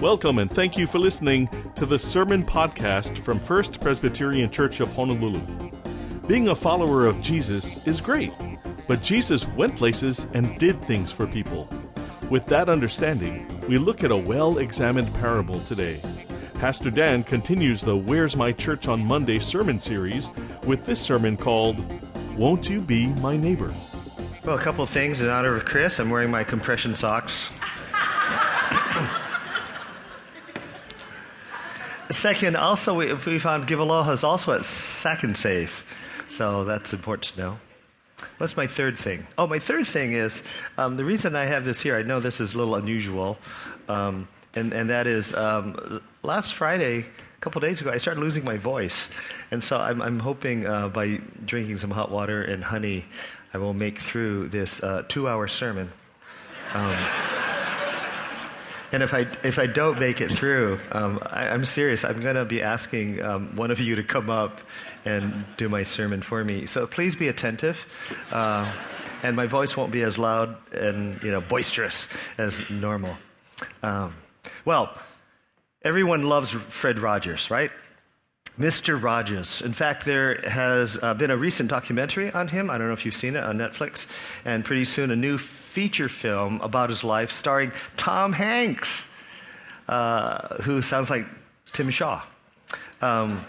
Welcome and thank you for listening to the Sermon Podcast from First Presbyterian Church of Honolulu. Being a follower of Jesus is great, but Jesus went places and did things for people. With that understanding, we look at a well examined parable today. Pastor Dan continues the Where's My Church on Monday sermon series with this sermon called Won't You Be My Neighbor? Well, a couple things in honor of Chris. I'm wearing my compression socks. Second, also, we, we found Give is also at Second Safe. So that's important to know. What's my third thing? Oh, my third thing is um, the reason I have this here, I know this is a little unusual, um, and, and that is um, last Friday, a couple days ago, I started losing my voice. And so I'm, I'm hoping uh, by drinking some hot water and honey, I will make through this uh, two hour sermon. And if I, if I don't make it through, um, I, am serious. I'm going to be asking um, one of you to come up and do my sermon for me. So please be attentive. Uh, and my voice won't be as loud and you know, boisterous as normal. Um, well, everyone loves Fred Rogers, right? Mr. Rogers. In fact, there has uh, been a recent documentary on him. I don't know if you've seen it on Netflix. And pretty soon, a new feature film about his life starring Tom Hanks, uh, who sounds like Tim Shaw. Um,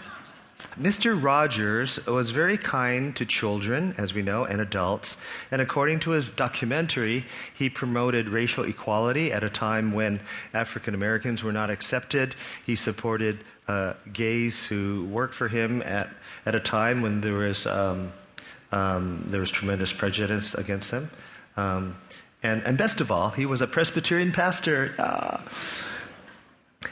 Mr. Rogers was very kind to children, as we know, and adults. And according to his documentary, he promoted racial equality at a time when African Americans were not accepted. He supported uh, gays who worked for him at, at a time when there was, um, um, there was tremendous prejudice against them. Um, and, and best of all, he was a Presbyterian pastor. Ah.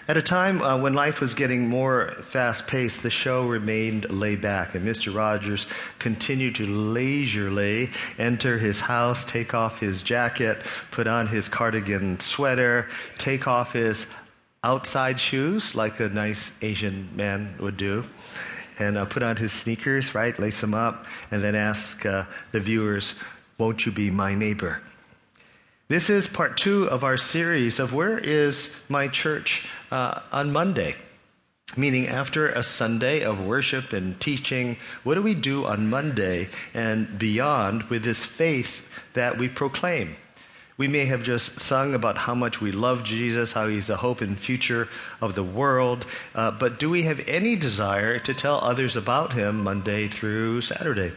At a time uh, when life was getting more fast paced, the show remained laid back, and Mr. Rogers continued to leisurely enter his house, take off his jacket, put on his cardigan sweater, take off his outside shoes, like a nice Asian man would do, and uh, put on his sneakers, right, lace them up, and then ask uh, the viewers, Won't you be my neighbor? This is part two of our series of Where is My Church uh, on Monday? Meaning, after a Sunday of worship and teaching, what do we do on Monday and beyond with this faith that we proclaim? We may have just sung about how much we love Jesus, how he's the hope and future of the world, uh, but do we have any desire to tell others about him Monday through Saturday?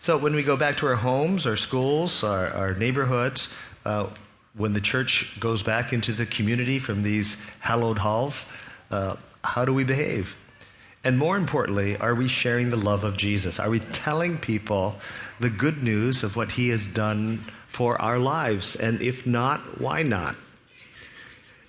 So when we go back to our homes, our schools, our, our neighborhoods, uh, when the church goes back into the community from these hallowed halls, uh, how do we behave? And more importantly, are we sharing the love of Jesus? Are we telling people the good news of what he has done for our lives? And if not, why not?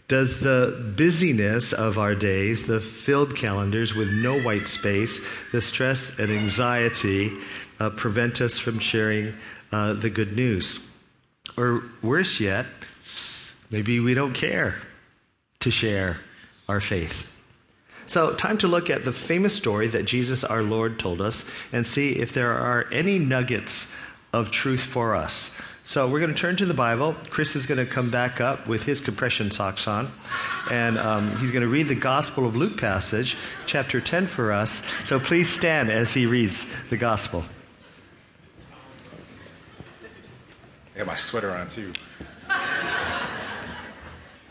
Does the busyness of our days, the filled calendars with no white space, the stress and anxiety uh, prevent us from sharing uh, the good news? Or worse yet, maybe we don't care to share our faith. So, time to look at the famous story that Jesus our Lord told us and see if there are any nuggets of truth for us. So, we're going to turn to the Bible. Chris is going to come back up with his compression socks on, and um, he's going to read the Gospel of Luke passage, chapter 10, for us. So, please stand as he reads the Gospel. I got my sweater on too.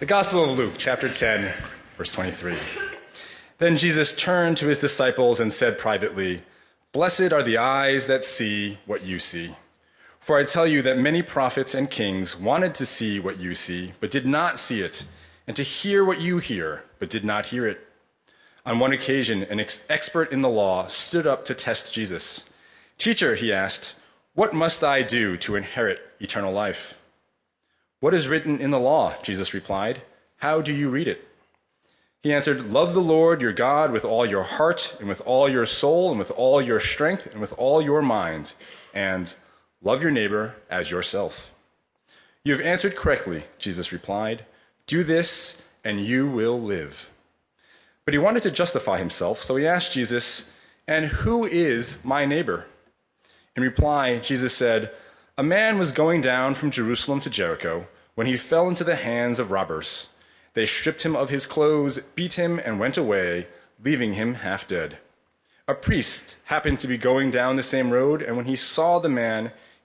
the Gospel of Luke, chapter 10, verse 23. Then Jesus turned to his disciples and said privately, Blessed are the eyes that see what you see. For I tell you that many prophets and kings wanted to see what you see, but did not see it, and to hear what you hear, but did not hear it. On one occasion, an ex- expert in the law stood up to test Jesus. Teacher, he asked, what must I do to inherit eternal life? What is written in the law? Jesus replied. How do you read it? He answered, Love the Lord your God with all your heart, and with all your soul, and with all your strength, and with all your mind, and love your neighbor as yourself. You have answered correctly, Jesus replied. Do this, and you will live. But he wanted to justify himself, so he asked Jesus, And who is my neighbor? In reply, Jesus said, A man was going down from Jerusalem to Jericho when he fell into the hands of robbers. They stripped him of his clothes, beat him, and went away, leaving him half dead. A priest happened to be going down the same road, and when he saw the man,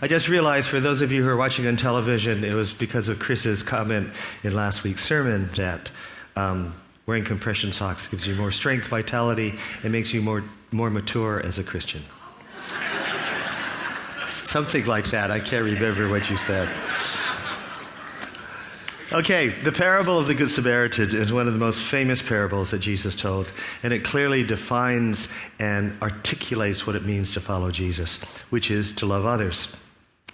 I just realized for those of you who are watching on television, it was because of Chris's comment in last week's sermon that um, wearing compression socks gives you more strength, vitality, and makes you more, more mature as a Christian. Something like that. I can't remember what you said. Okay, the parable of the Good Samaritan is one of the most famous parables that Jesus told, and it clearly defines and articulates what it means to follow Jesus, which is to love others.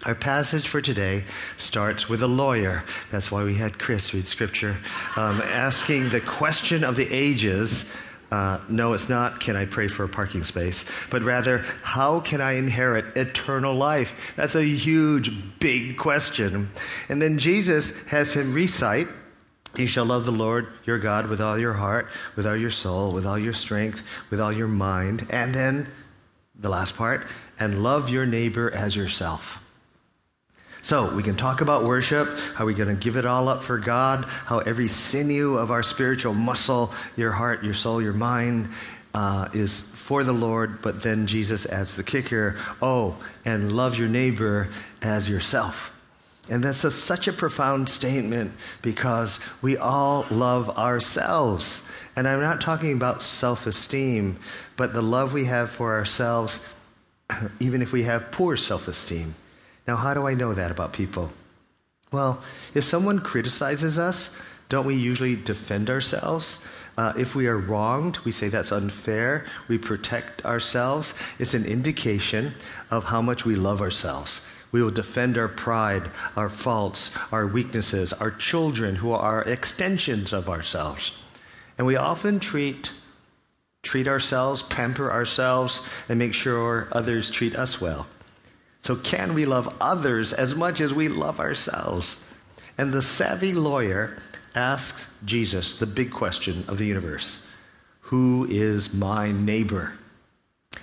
Our passage for today starts with a lawyer. That's why we had Chris read scripture, um, asking the question of the ages uh, no, it's not, can I pray for a parking space? But rather, how can I inherit eternal life? That's a huge, big question. And then Jesus has him recite you shall love the Lord your God with all your heart, with all your soul, with all your strength, with all your mind. And then the last part, and love your neighbor as yourself. So we can talk about worship, how we're going to give it all up for God, how every sinew of our spiritual muscle, your heart, your soul, your mind, uh, is for the Lord. But then Jesus adds the kicker oh, and love your neighbor as yourself. And that's a, such a profound statement because we all love ourselves. And I'm not talking about self esteem, but the love we have for ourselves, even if we have poor self esteem. Now, how do I know that about people? Well, if someone criticizes us, don't we usually defend ourselves? Uh, if we are wronged, we say that's unfair. We protect ourselves. It's an indication of how much we love ourselves. We will defend our pride, our faults, our weaknesses, our children who are extensions of ourselves. And we often treat treat ourselves, pamper ourselves, and make sure others treat us well. So, can we love others as much as we love ourselves? And the savvy lawyer asks Jesus the big question of the universe Who is my neighbor?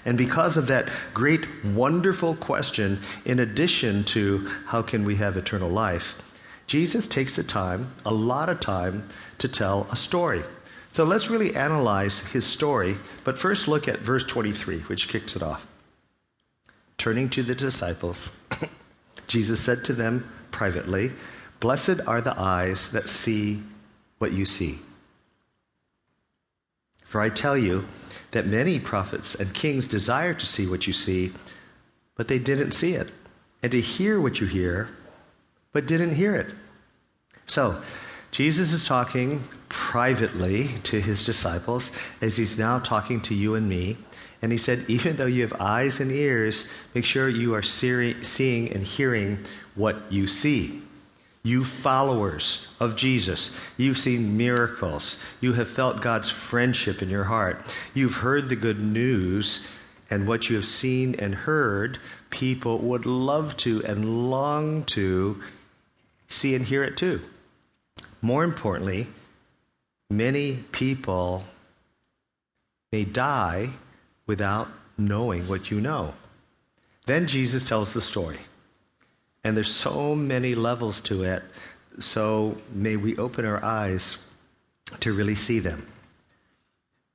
And because of that great, wonderful question, in addition to how can we have eternal life, Jesus takes the time, a lot of time, to tell a story. So let's really analyze his story, but first look at verse 23, which kicks it off. Turning to the disciples, Jesus said to them privately, Blessed are the eyes that see what you see. For I tell you that many prophets and kings desire to see what you see, but they didn't see it, and to hear what you hear, but didn't hear it. So, Jesus is talking privately to his disciples as he's now talking to you and me. And he said, even though you have eyes and ears, make sure you are seeing and hearing what you see. You followers of Jesus, you've seen miracles. You have felt God's friendship in your heart. You've heard the good news, and what you have seen and heard, people would love to and long to see and hear it too. More importantly, many people may die without knowing what you know. Then Jesus tells the story. And there's so many levels to it, so may we open our eyes to really see them.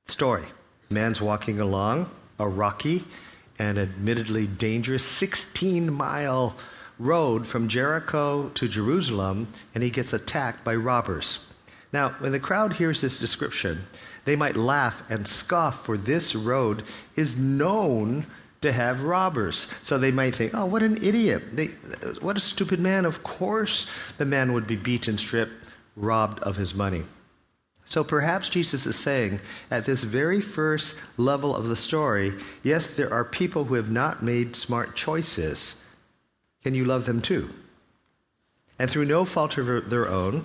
Story Man's walking along a rocky and admittedly dangerous 16 mile road from Jericho to Jerusalem, and he gets attacked by robbers. Now, when the crowd hears this description, they might laugh and scoff, for this road is known to have robbers. So they might think, oh, what an idiot. They, what a stupid man. Of course, the man would be beaten, stripped, robbed of his money. So perhaps Jesus is saying at this very first level of the story yes, there are people who have not made smart choices. Can you love them too? And through no fault of their own,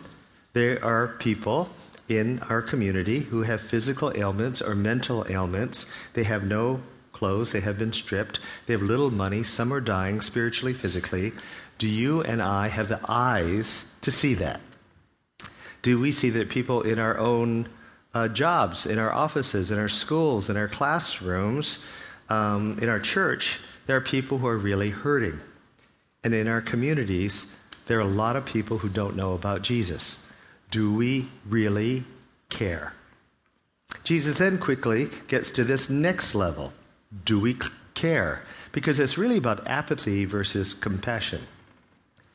there are people in our community who have physical ailments or mental ailments. They have no clothes, they have been stripped, they have little money, some are dying spiritually, physically. Do you and I have the eyes to see that? Do we see that people in our own uh, jobs, in our offices, in our schools, in our classrooms, um, in our church, there are people who are really hurting? And in our communities, there are a lot of people who don't know about Jesus. Do we really care? Jesus then quickly gets to this next level. Do we care? Because it's really about apathy versus compassion.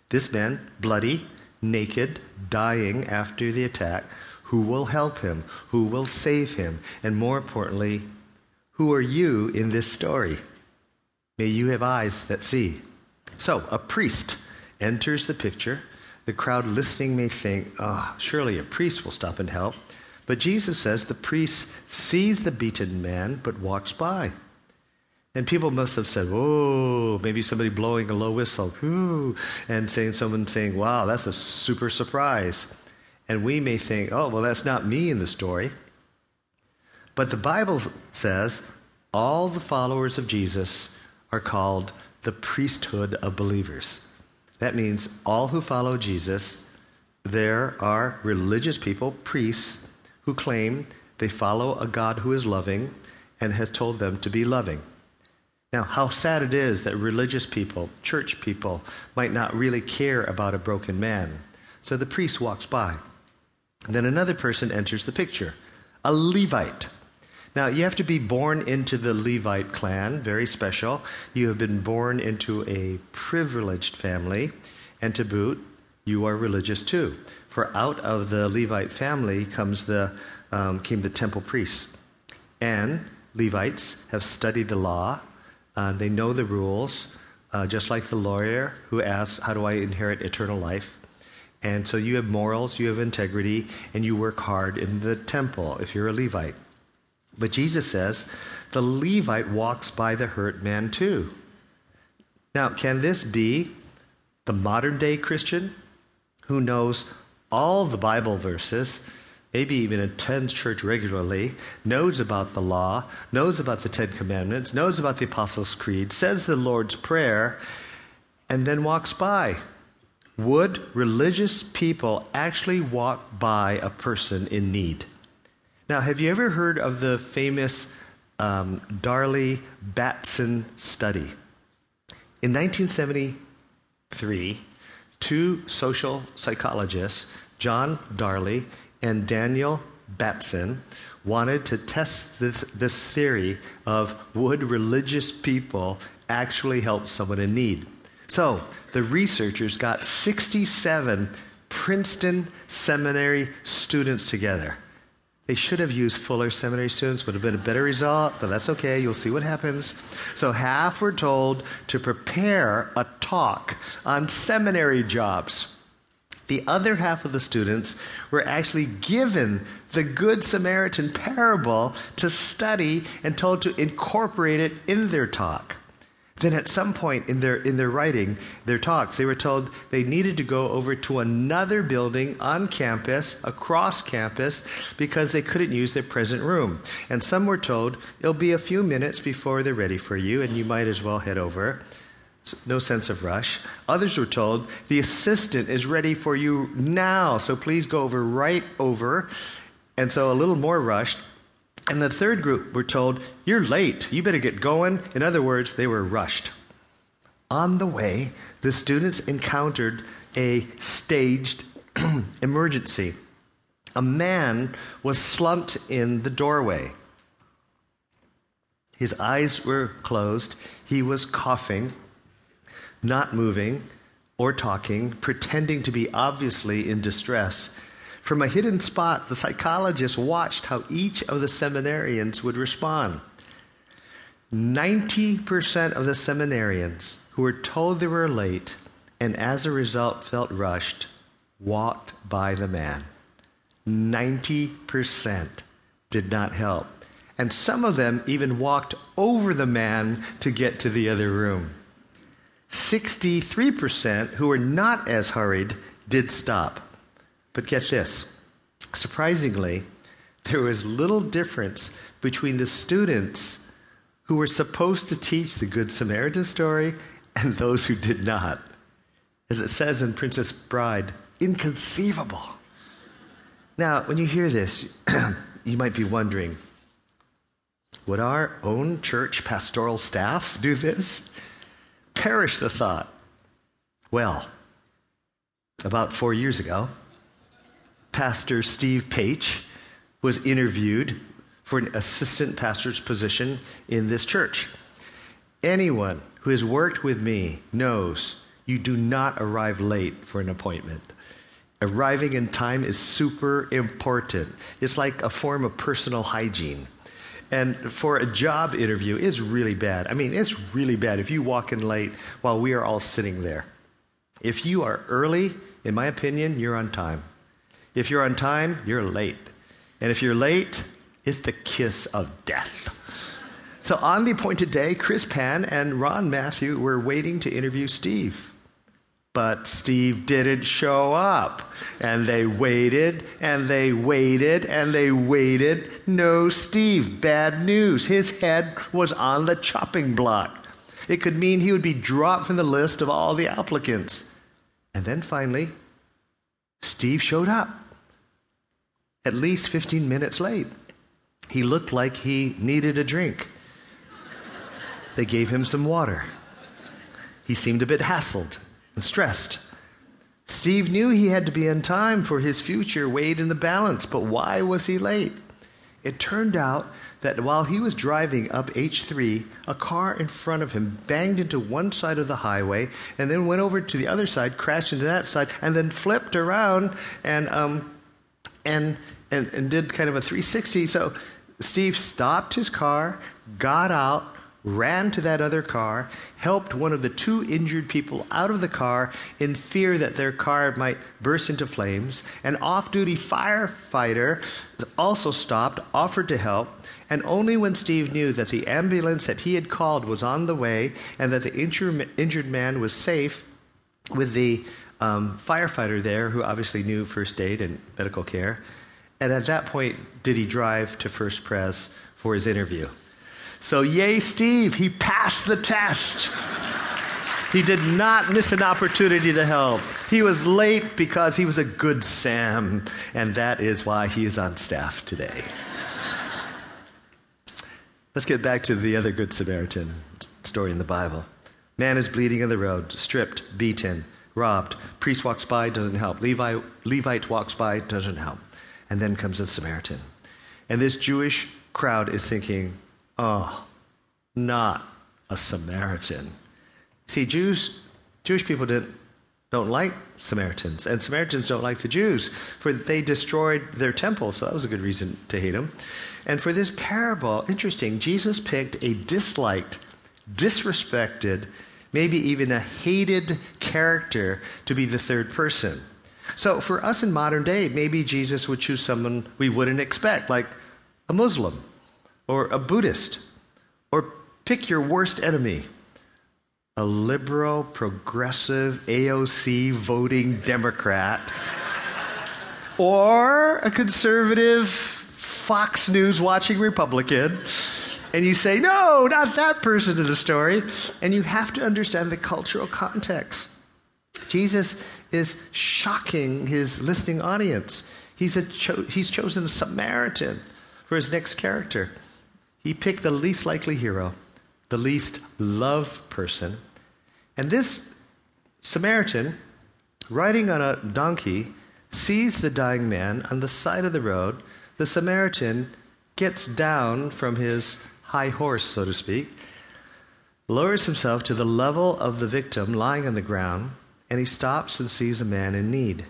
This man, bloody, naked, dying after the attack, who will help him? Who will save him? And more importantly, who are you in this story? May you have eyes that see. So, a priest enters the picture. The crowd listening may think, oh, surely a priest will stop and help. But Jesus says the priest sees the beaten man but walks by. And people must have said, "Whoa!" Maybe somebody blowing a low whistle, "Whoo!" and saying someone saying, "Wow, that's a super surprise." And we may think, "Oh, well, that's not me in the story." But the Bible says all the followers of Jesus are called the priesthood of believers. That means all who follow Jesus, there are religious people, priests, who claim they follow a God who is loving and has told them to be loving. Now, how sad it is that religious people, church people, might not really care about a broken man. So the priest walks by. Then another person enters the picture a Levite. Now, you have to be born into the Levite clan, very special. You have been born into a privileged family, and to boot, you are religious too. For out of the Levite family comes the, um, came the temple priests. And Levites have studied the law, uh, they know the rules, uh, just like the lawyer who asks, How do I inherit eternal life? And so you have morals, you have integrity, and you work hard in the temple if you're a Levite. But Jesus says the Levite walks by the hurt man too. Now, can this be the modern day Christian who knows all the Bible verses maybe even attends church regularly, knows about the law, knows about the Ten Commandments, knows about the Apostles' Creed, says the Lord's Prayer, and then walks by. Would religious people actually walk by a person in need? Now, have you ever heard of the famous um, Darley Batson study? In 1973, two social psychologists, John Darley and Daniel Batson wanted to test this, this theory of would religious people actually help someone in need. So the researchers got 67 Princeton seminary students together. They should have used Fuller seminary students, would have been a better result, but that's okay. You'll see what happens. So, half were told to prepare a talk on seminary jobs. The other half of the students were actually given the Good Samaritan parable to study and told to incorporate it in their talk. Then, at some point in their, in their writing, their talks, they were told they needed to go over to another building on campus, across campus, because they couldn't use their present room. And some were told it'll be a few minutes before they're ready for you, and you might as well head over no sense of rush. Others were told, the assistant is ready for you now, so please go over right over. And so a little more rushed. And the third group were told, you're late, you better get going. In other words, they were rushed. On the way, the students encountered a staged emergency. A man was slumped in the doorway. His eyes were closed. He was coughing not moving or talking, pretending to be obviously in distress. From a hidden spot, the psychologist watched how each of the seminarians would respond. 90% of the seminarians who were told they were late and as a result felt rushed walked by the man. 90% did not help. And some of them even walked over the man to get to the other room. 63% who were not as hurried did stop. But get this surprisingly, there was little difference between the students who were supposed to teach the Good Samaritan story and those who did not. As it says in Princess Bride, inconceivable. Now, when you hear this, you might be wondering would our own church pastoral staff do this? Perish the thought. Well, about four years ago, Pastor Steve Page was interviewed for an assistant pastor's position in this church. Anyone who has worked with me knows you do not arrive late for an appointment. Arriving in time is super important. It's like a form of personal hygiene. And for a job interview, it's really bad. I mean, it's really bad if you walk in late while we are all sitting there. If you are early, in my opinion, you're on time. If you're on time, you're late. And if you're late, it's the kiss of death. So on the appointed day, Chris Pan and Ron Matthew were waiting to interview Steve. But Steve didn't show up. And they waited and they waited and they waited. No, Steve, bad news. His head was on the chopping block. It could mean he would be dropped from the list of all the applicants. And then finally, Steve showed up, at least 15 minutes late. He looked like he needed a drink. They gave him some water. He seemed a bit hassled and stressed. Steve knew he had to be on time for his future weighed in the balance, but why was he late? It turned out that while he was driving up H3, a car in front of him banged into one side of the highway and then went over to the other side, crashed into that side, and then flipped around and, um, and, and, and did kind of a 360. So Steve stopped his car, got out, ran to that other car, helped one of the two injured people out of the car in fear that their car might burst into flames. An off duty firefighter also stopped, offered to help, and only when Steve knew that the ambulance that he had called was on the way and that the injured man was safe with the um, firefighter there, who obviously knew first aid and medical care. And at that point, did he drive to First Pres for his interview? So, yay, Steve, he passed the test. He did not miss an opportunity to help. He was late because he was a good Sam, and that is why he is on staff today. Let's get back to the other Good Samaritan story in the Bible. Man is bleeding in the road, stripped, beaten, robbed. Priest walks by, doesn't help. Levi, Levite walks by, doesn't help. And then comes a Samaritan. And this Jewish crowd is thinking, Oh, not a Samaritan. See, Jews, Jewish people didn't, don't like Samaritans, and Samaritans don't like the Jews, for they destroyed their temple, so that was a good reason to hate them. And for this parable, interesting, Jesus picked a disliked, disrespected, maybe even a hated character to be the third person. So for us in modern day, maybe Jesus would choose someone we wouldn't expect, like a Muslim or a Buddhist, or pick your worst enemy a liberal, progressive, AOC voting Democrat, or a conservative, Fox News watching Republican. And you say, no, not that person in the story. And you have to understand the cultural context. Jesus is shocking his listening audience. He's, a cho- he's chosen a Samaritan for his next character. He picked the least likely hero, the least loved person. And this Samaritan, riding on a donkey, sees the dying man on the side of the road. The Samaritan gets down from his high horse, so to speak, lowers himself to the level of the victim lying on the ground, and he stops and sees a man in need.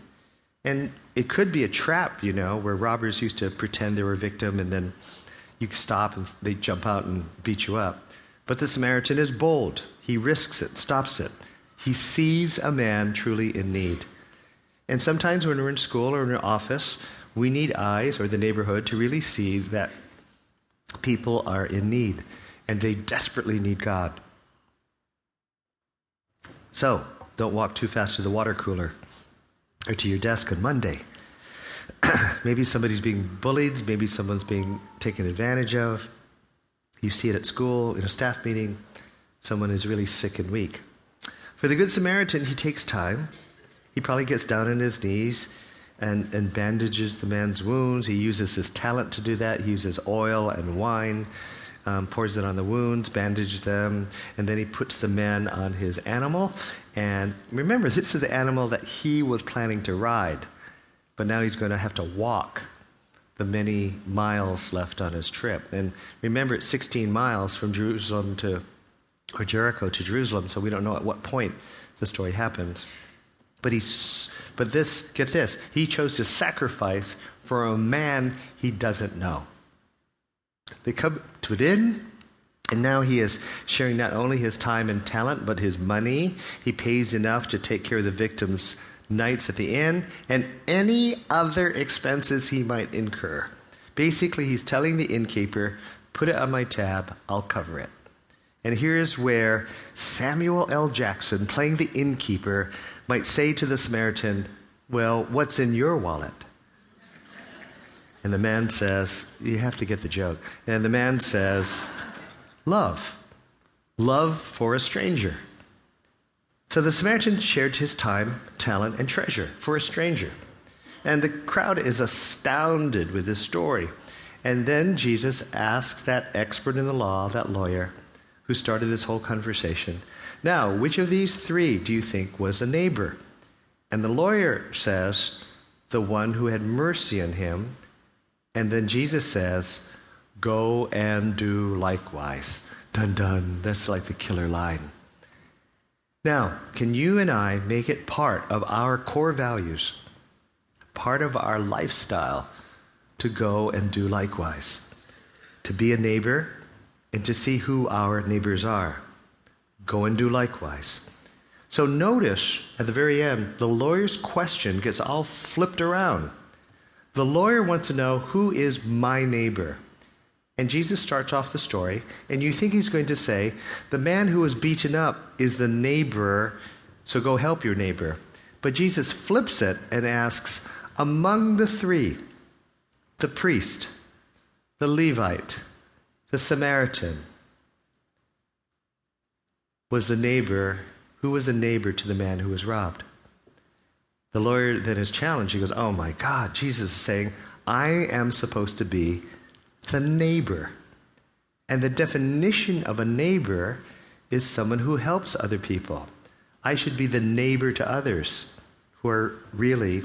And it could be a trap, you know, where robbers used to pretend they were a victim and then you stop and they jump out and beat you up. But the Samaritan is bold. He risks it, stops it. He sees a man truly in need. And sometimes when we're in school or in an office, we need eyes or the neighborhood to really see that people are in need and they desperately need God. So, don't walk too fast to the water cooler or to your desk on Monday. maybe somebody's being bullied, maybe someone's being taken advantage of. You see it at school, in a staff meeting, someone is really sick and weak. For the Good Samaritan, he takes time. He probably gets down on his knees and, and bandages the man's wounds. He uses his talent to do that. He uses oil and wine, um, pours it on the wounds, bandages them, and then he puts the man on his animal. And remember, this is the animal that he was planning to ride, but now he's going to have to walk the many miles left on his trip. And remember, it's 16 miles from Jerusalem to or Jericho to Jerusalem, so we don't know at what point the story happens. But he's, but this, get this, he chose to sacrifice for a man he doesn't know. They come to within, and now he is sharing not only his time and talent, but his money. He pays enough to take care of the victim's nights at the inn and any other expenses he might incur. Basically, he's telling the innkeeper, put it on my tab, I'll cover it. And here's where Samuel L. Jackson, playing the innkeeper, might say to the Samaritan, Well, what's in your wallet? And the man says, You have to get the joke. And the man says, Love. Love for a stranger. So the Samaritan shared his time, talent, and treasure for a stranger. And the crowd is astounded with this story. And then Jesus asks that expert in the law, that lawyer, who started this whole conversation. Now, which of these three do you think was a neighbor? And the lawyer says, the one who had mercy on him. And then Jesus says, go and do likewise. Dun dun. That's like the killer line. Now, can you and I make it part of our core values, part of our lifestyle, to go and do likewise? To be a neighbor and to see who our neighbors are. Go and do likewise. So notice at the very end, the lawyer's question gets all flipped around. The lawyer wants to know who is my neighbor. And Jesus starts off the story, and you think he's going to say, The man who was beaten up is the neighbor, so go help your neighbor. But Jesus flips it and asks, Among the three, the priest, the Levite, the Samaritan was the neighbor who was the neighbor to the man who was robbed. The lawyer then is challenged. He goes, Oh my God, Jesus is saying, I am supposed to be the neighbor. And the definition of a neighbor is someone who helps other people. I should be the neighbor to others who are really,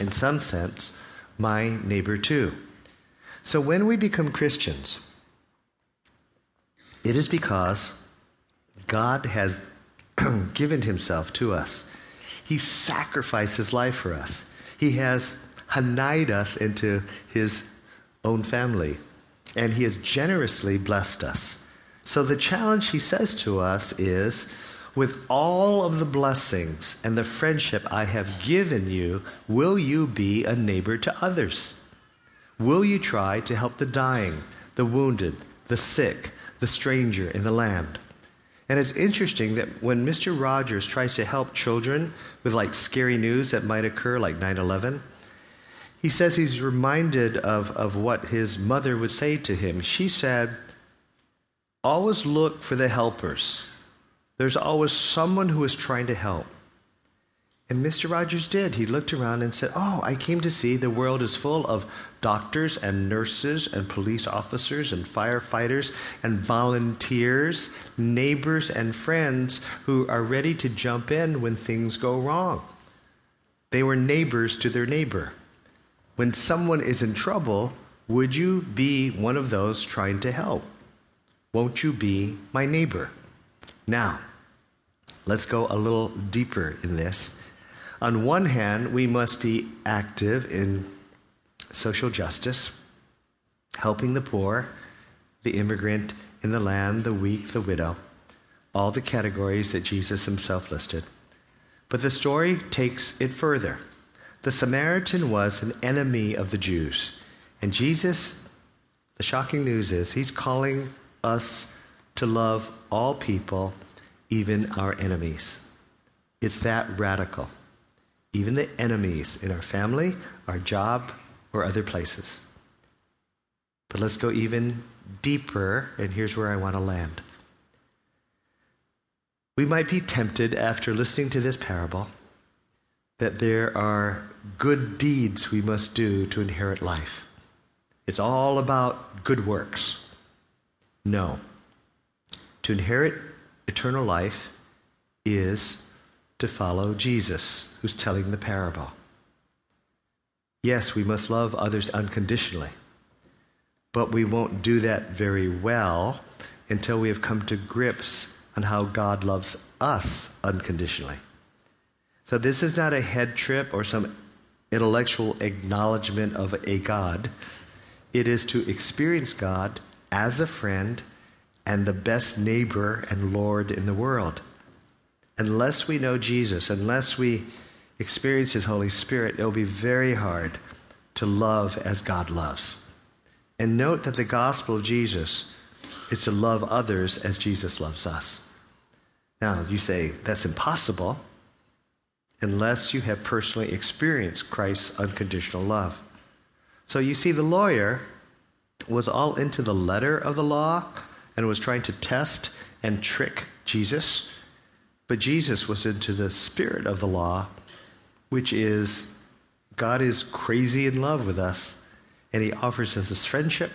in some sense, my neighbor too. So when we become Christians, it is because God has given himself to us. He sacrificed his life for us. He has hanaied us into his own family, and he has generously blessed us. So the challenge he says to us is with all of the blessings and the friendship I have given you, will you be a neighbor to others? Will you try to help the dying, the wounded, the sick, the stranger in the land. And it's interesting that when Mr. Rogers tries to help children with like scary news that might occur, like 9 11, he says he's reminded of, of what his mother would say to him. She said, Always look for the helpers. There's always someone who is trying to help. And Mr. Rogers did. He looked around and said, Oh, I came to see the world is full of doctors and nurses and police officers and firefighters and volunteers, neighbors and friends who are ready to jump in when things go wrong. They were neighbors to their neighbor. When someone is in trouble, would you be one of those trying to help? Won't you be my neighbor? Now, let's go a little deeper in this On one hand, we must be active in social justice, helping the poor, the immigrant in the land, the weak, the widow, all the categories that Jesus himself listed. But the story takes it further. The Samaritan was an enemy of the Jews. And Jesus, the shocking news is, he's calling us to love all people, even our enemies. It's that radical. Even the enemies in our family, our job, or other places. But let's go even deeper, and here's where I want to land. We might be tempted after listening to this parable that there are good deeds we must do to inherit life. It's all about good works. No. To inherit eternal life is to follow Jesus, who's telling the parable. Yes, we must love others unconditionally, but we won't do that very well until we have come to grips on how God loves us unconditionally. So, this is not a head trip or some intellectual acknowledgement of a God. It is to experience God as a friend and the best neighbor and Lord in the world. Unless we know Jesus, unless we experience His Holy Spirit, it will be very hard to love as God loves. And note that the gospel of Jesus is to love others as Jesus loves us. Now, you say, that's impossible unless you have personally experienced Christ's unconditional love. So you see, the lawyer was all into the letter of the law and was trying to test and trick Jesus. But Jesus was into the spirit of the law, which is God is crazy in love with us, and He offers us His friendship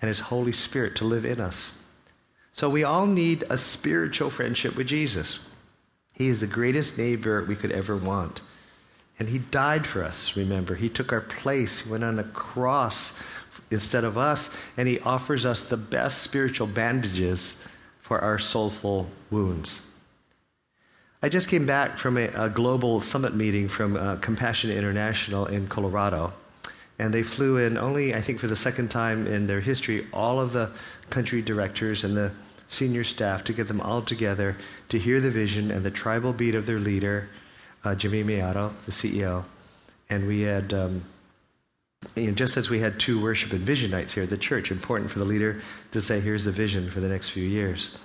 and His Holy Spirit to live in us. So we all need a spiritual friendship with Jesus. He is the greatest neighbor we could ever want. And He died for us, remember. He took our place. He went on a cross instead of us, and He offers us the best spiritual bandages for our soulful wounds. I just came back from a, a global summit meeting from uh, Compassion International in Colorado. And they flew in only, I think, for the second time in their history, all of the country directors and the senior staff to get them all together to hear the vision and the tribal beat of their leader, uh, Jimmy Mellado, the CEO. And we had, um, you know, just as we had two worship and vision nights here at the church, important for the leader to say, here's the vision for the next few years.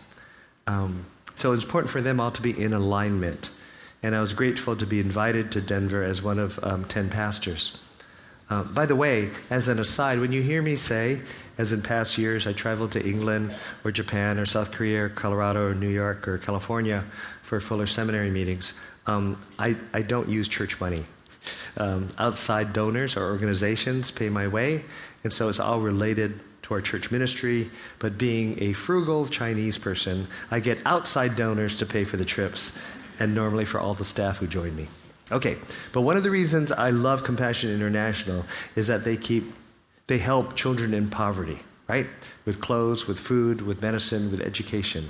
Um, so it's important for them all to be in alignment. And I was grateful to be invited to Denver as one of um, 10 pastors. Uh, by the way, as an aside, when you hear me say, as in past years, I traveled to England or Japan or South Korea or Colorado or New York or California for Fuller Seminary meetings, um, I, I don't use church money. Um, outside donors or organizations pay my way, and so it's all related to our church ministry, but being a frugal Chinese person, I get outside donors to pay for the trips and normally for all the staff who join me. Okay, but one of the reasons I love Compassion International is that they keep they help children in poverty, right? With clothes, with food, with medicine, with education.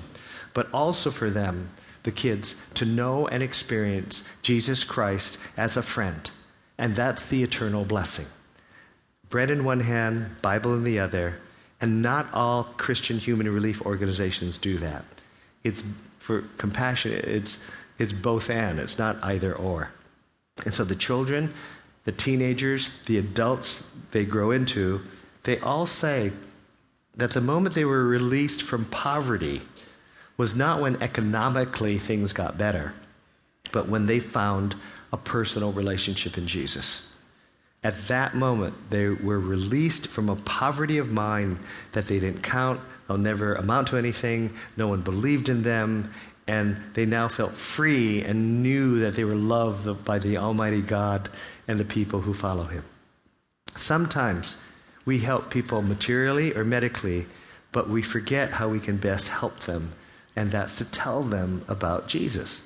But also for them, the kids, to know and experience Jesus Christ as a friend. And that's the eternal blessing. Bread in one hand, Bible in the other, and not all Christian human relief organizations do that. It's for compassion, it's, it's both and, it's not either or. And so the children, the teenagers, the adults they grow into, they all say that the moment they were released from poverty was not when economically things got better, but when they found a personal relationship in Jesus. At that moment, they were released from a poverty of mind that they didn't count, they'll never amount to anything, no one believed in them, and they now felt free and knew that they were loved by the Almighty God and the people who follow Him. Sometimes we help people materially or medically, but we forget how we can best help them, and that's to tell them about Jesus.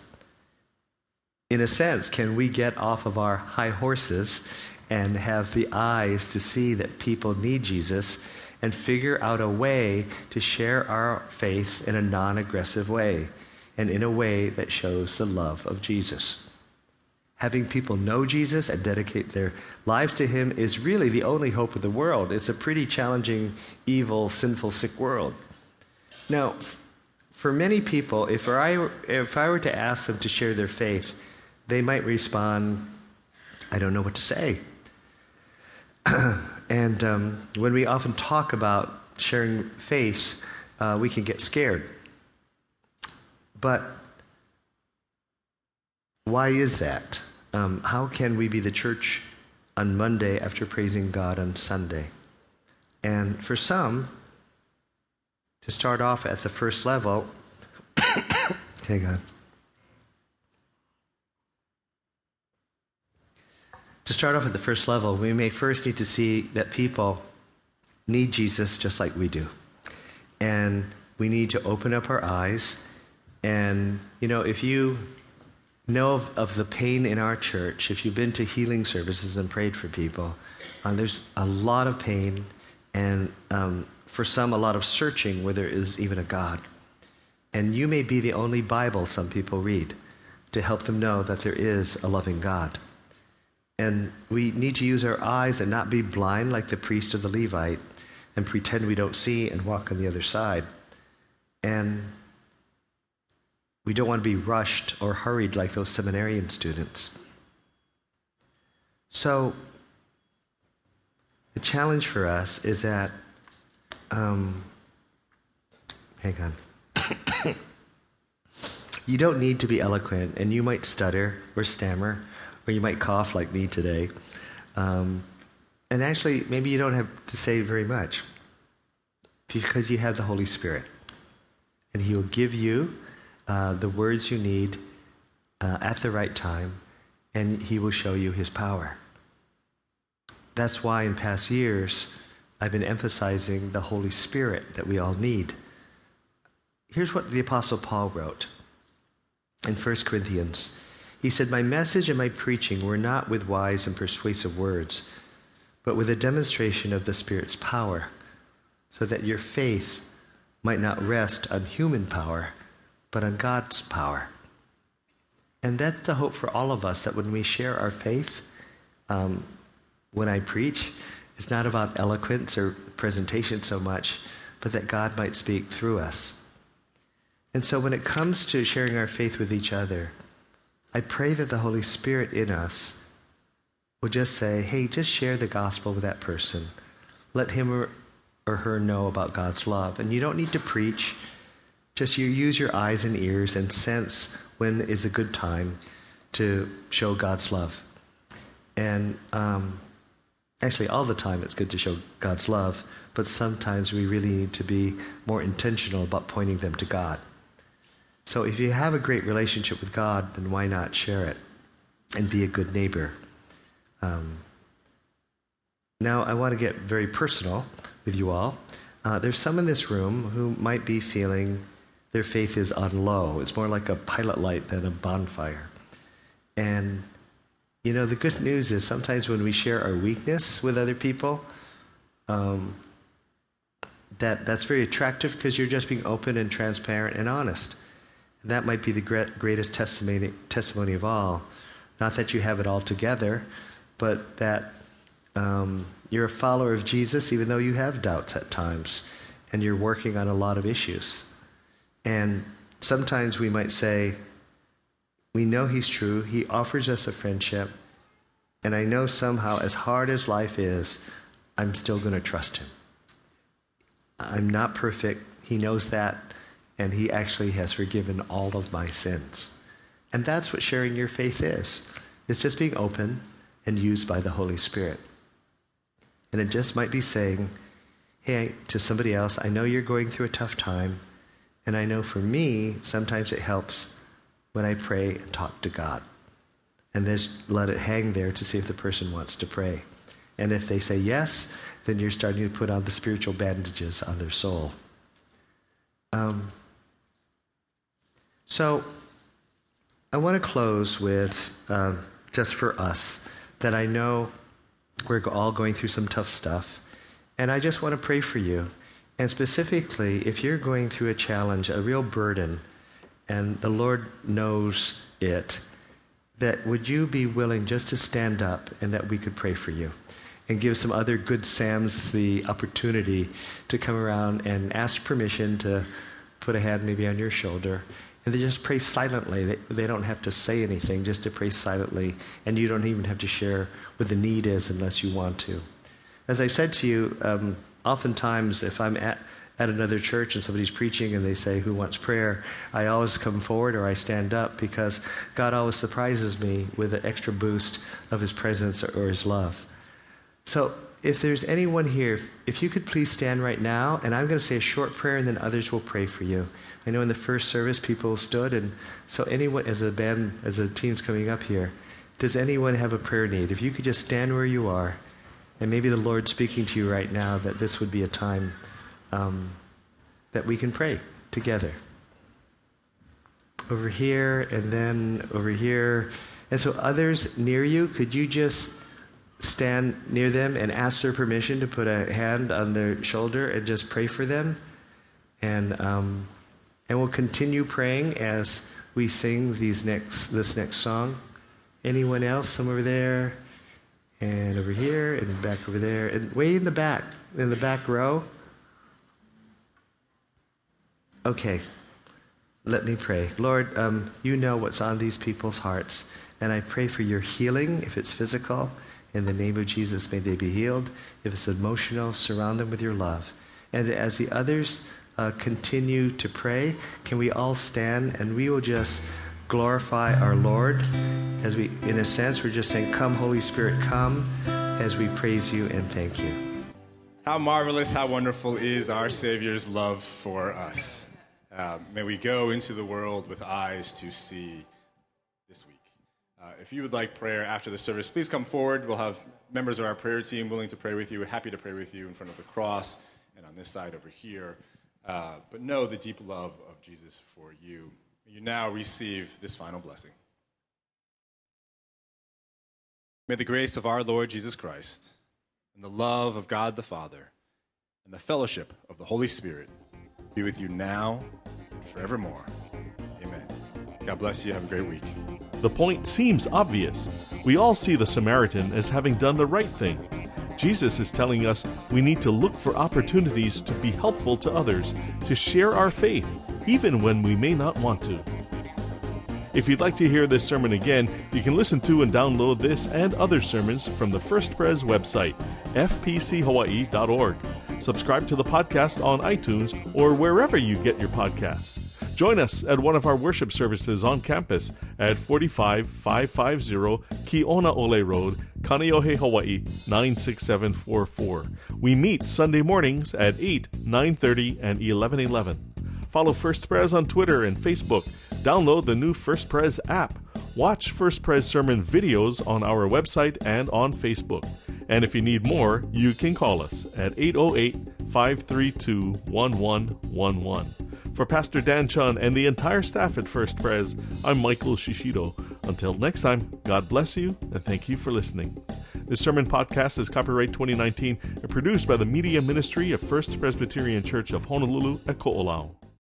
In a sense, can we get off of our high horses and have the eyes to see that people need Jesus and figure out a way to share our faith in a non aggressive way and in a way that shows the love of Jesus. having people know Jesus and dedicate their lives to him is really the only hope of the world. It's a pretty challenging, evil, sinful, sick world. Now, for many people, if I, if I were to ask them to share their faith, they might respond, I don't know what to say. and um, when we often talk about sharing faith, uh, we can get scared. But why is that? Um, how can we be the church on Monday after praising God on Sunday? And for some, to start off at the first level, hang on. To start off at the first level, we may first need to see that people need Jesus just like we do. And we need to open up our eyes. And, you know, if you know of, of the pain in our church, if you've been to healing services and prayed for people, uh, there's a lot of pain and um, for some, a lot of searching where there is even a God. And you may be the only Bible some people read to help them know that there is a loving God. And we need to use our eyes and not be blind like the priest or the Levite and pretend we don't see and walk on the other side. And we don't want to be rushed or hurried like those seminarian students. So, the challenge for us is that, um, hang on. you don't need to be eloquent, and you might stutter or stammer, or you might cough like me today. Um, and actually, maybe you don't have to say very much because you have the Holy Spirit. And He will give you uh, the words you need uh, at the right time, and He will show you His power. That's why in past years, I've been emphasizing the Holy Spirit that we all need. Here's what the Apostle Paul wrote in 1 Corinthians. He said, My message and my preaching were not with wise and persuasive words, but with a demonstration of the Spirit's power, so that your faith might not rest on human power but on God's power. And that's the hope for all of us that when we share our faith, um, when I preach, it's not about eloquence or presentation so much, but that God might speak through us. And so when it comes to sharing our faith with each other, I pray that the Holy Spirit in us will just say, hey, just share the gospel with that person. Let him or, her know about God's love. And you don't need to preach. Just you use your eyes and ears and sense when is a good time to show God's love. And um, actually, all the time it's good to show God's love, but sometimes we really need to be more intentional about pointing them to God. So if you have a great relationship with God, then why not share it and be a good neighbor? Um, now, I want to get very personal with you all. Uh, there's some in this room who might be feeling their faith is on low. It's more like a pilot light than a bonfire. And, you know, the good news is sometimes when we share our weakness with other people, um, that, that's very attractive because you're just being open and transparent and honest. And that might be the greatest testimony, testimony of all. Not that you have it all together, but that um, you're a follower of Jesus even though you have doubts at times and you're working on a lot of issues. And sometimes we might say, we know he's true, he offers us a friendship, and I know somehow, as hard as life is, I'm still going to trust him. I'm not perfect, he knows that, and he actually has forgiven all of my sins. And that's what sharing your faith is. It's just being open and used by the Holy Spirit. And it just might be saying, hey, to somebody else, I know you're going through a tough time. And I know for me, sometimes it helps when I pray and talk to God. And just let it hang there to see if the person wants to pray. And if they say yes, then you're starting to put on the spiritual bandages on their soul. Um, so I want to close with um, just for us that I know we're all going through some tough stuff. And I just want to pray for you and specifically, if you're going through a challenge, a real burden, and the Lord knows it, that would you be willing just to stand up and that we could pray for you? And give some other good Sams the opportunity to come around and ask permission to put a hand maybe on your shoulder and they just pray silently. They, they don't have to say anything, just to pray silently. And you don't even have to share what the need is unless you want to. As I've said to you, um, oftentimes if I'm at, at another church and somebody's preaching and they say, Who wants prayer? I always come forward or I stand up because God always surprises me with an extra boost of His presence or, or His love. So if there's anyone here, if you could please stand right now, and I'm going to say a short prayer and then others will pray for you. I know in the first service people stood, and so anyone, as a band, as a team's coming up here, does anyone have a prayer need? If you could just stand where you are, and maybe the Lord's speaking to you right now that this would be a time um, that we can pray together. Over here, and then over here. And so, others near you, could you just stand near them and ask their permission to put a hand on their shoulder and just pray for them? And. Um, and we'll continue praying as we sing these next, this next song. Anyone else? Some over there, and over here, and back over there, and way in the back, in the back row. Okay, let me pray. Lord, um, you know what's on these people's hearts, and I pray for your healing if it's physical. In the name of Jesus, may they be healed. If it's emotional, surround them with your love. And as the others uh, continue to pray, can we all stand and we will just glorify our Lord as we, in a sense, we're just saying, Come, Holy Spirit, come as we praise you and thank you. How marvelous, how wonderful is our Savior's love for us. Uh, may we go into the world with eyes to see this week. Uh, if you would like prayer after the service, please come forward. We'll have members of our prayer team willing to pray with you. Happy to pray with you in front of the cross and on this side over here. Uh, but know the deep love of Jesus for you. You now receive this final blessing. May the grace of our Lord Jesus Christ, and the love of God the Father, and the fellowship of the Holy Spirit be with you now and forevermore. Amen. God bless you. Have a great week. The point seems obvious. We all see the Samaritan as having done the right thing Jesus is telling us we need to look for opportunities to be helpful to others, to share our faith, even when we may not want to. If you'd like to hear this sermon again, you can listen to and download this and other sermons from the First Pres website, fpchawaii.org. Subscribe to the podcast on iTunes or wherever you get your podcasts. Join us at one of our worship services on campus at 45550 Kiona'ole Road, Kaneohe, Hawaii 96744. We meet Sunday mornings at 8, 9:30 and 11:11. Follow First Pres on Twitter and Facebook. Download the new First Pres app. Watch First Pres sermon videos on our website and on Facebook. And if you need more, you can call us at 808 532 1111. For Pastor Dan Chun and the entire staff at First Pres, I'm Michael Shishido. Until next time, God bless you and thank you for listening. This sermon podcast is copyright 2019 and produced by the Media Ministry of First Presbyterian Church of Honolulu at Ko'olau.